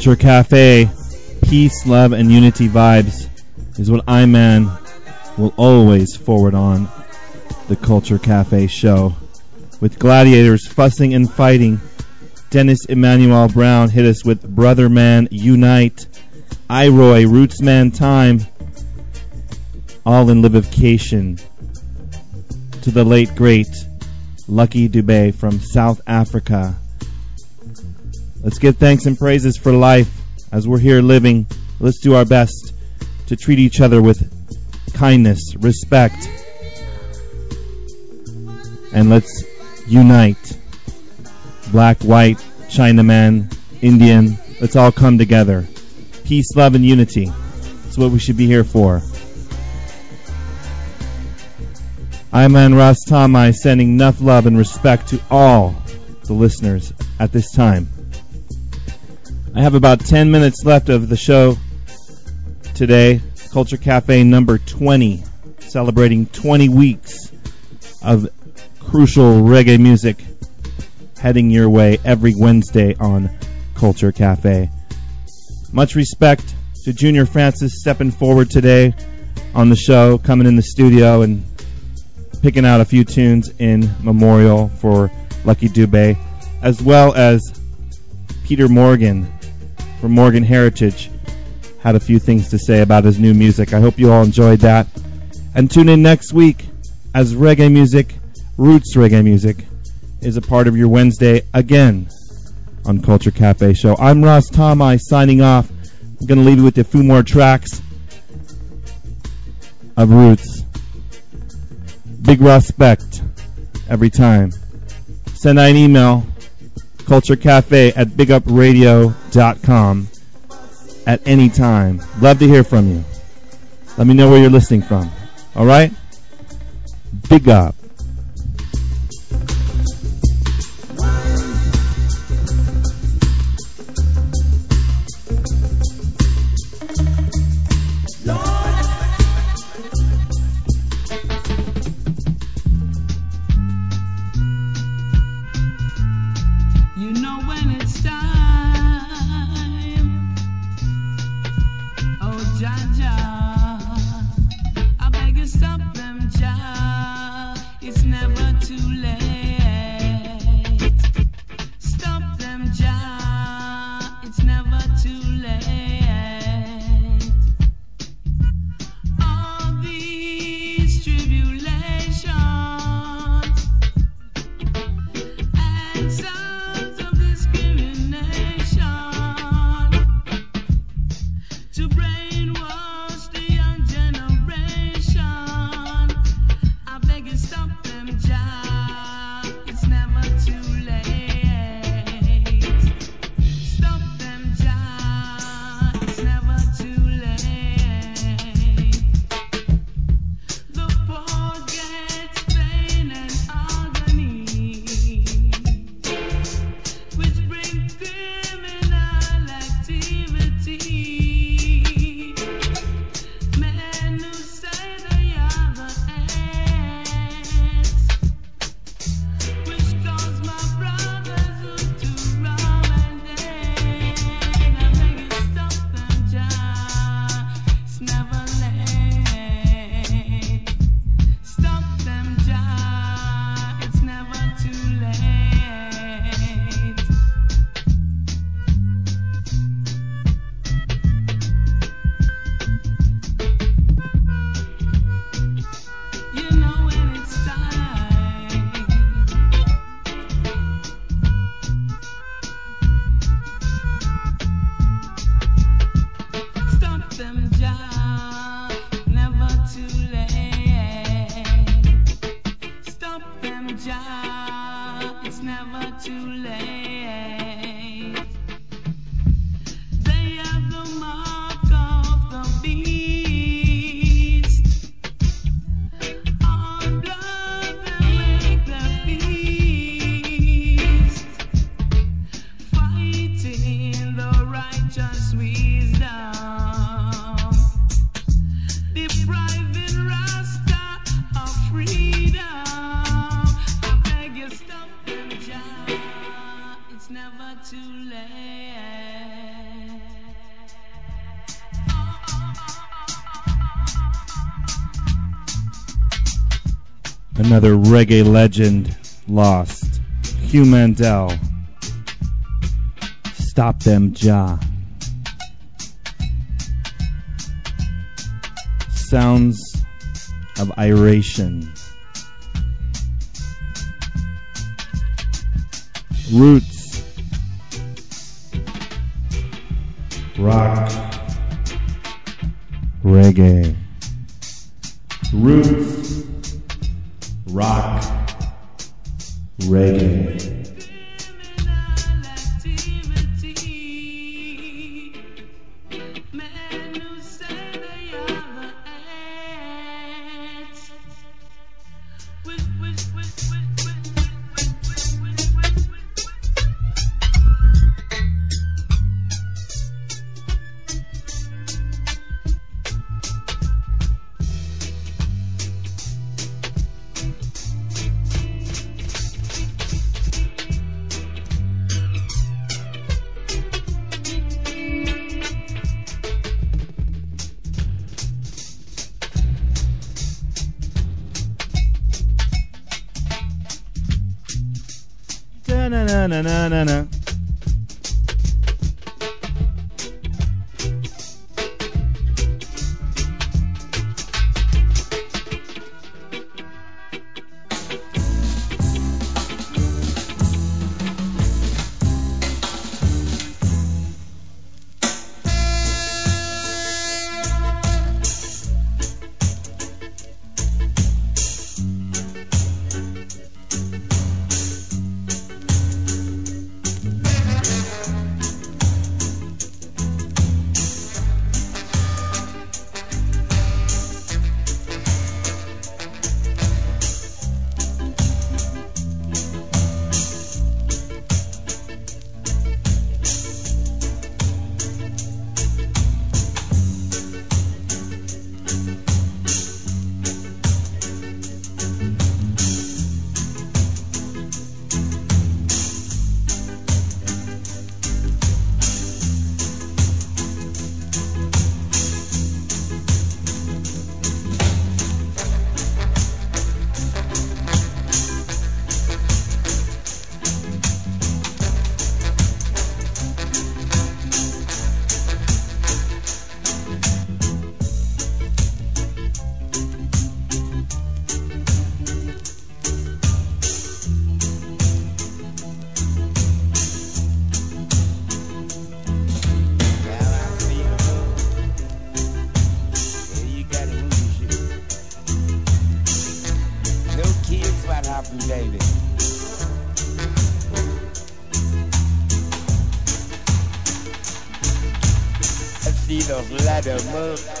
Culture Cafe, peace, love, and unity vibes is what I Man will always forward on the Culture Cafe show. With gladiators fussing and fighting, Dennis Emmanuel Brown hit us with Brother Man Unite, I Roy, Roots Man Time, all in livocation to the late great Lucky Dubé from South Africa. Let's give thanks and praises for life as we're here living. Let's do our best to treat each other with kindness, respect, and let's unite. Black, white, Chinaman, Indian, let's all come together. Peace, love, and unity. That's what we should be here for. I'm Man Ras Tom-I sending enough love and respect to all the listeners at this time. I have about 10 minutes left of the show today. Culture Cafe number 20, celebrating 20 weeks of crucial reggae music heading your way every Wednesday on Culture Cafe. Much respect to Junior Francis stepping forward today on the show, coming in the studio and picking out a few tunes in memorial for Lucky Dubé, as well as Peter Morgan from Morgan Heritage had a few things to say about his new music. I hope you all enjoyed that. And tune in next week as reggae music, roots reggae music, is a part of your Wednesday again on Culture Cafe Show. I'm Ras Tom-I signing off. I'm going to leave you with a few more tracks of roots. Big respect every time. Send out an email, culturecafe at bigupradio.com at any time. Love to hear from you. Let me know where you're listening from. All right? Big up. Another reggae legend lost. Hugh Mundell. Stop them, Jah. Sounds of iration. Roots. Rock. Reggae. Roots. Rock. Reggae. Ladder move.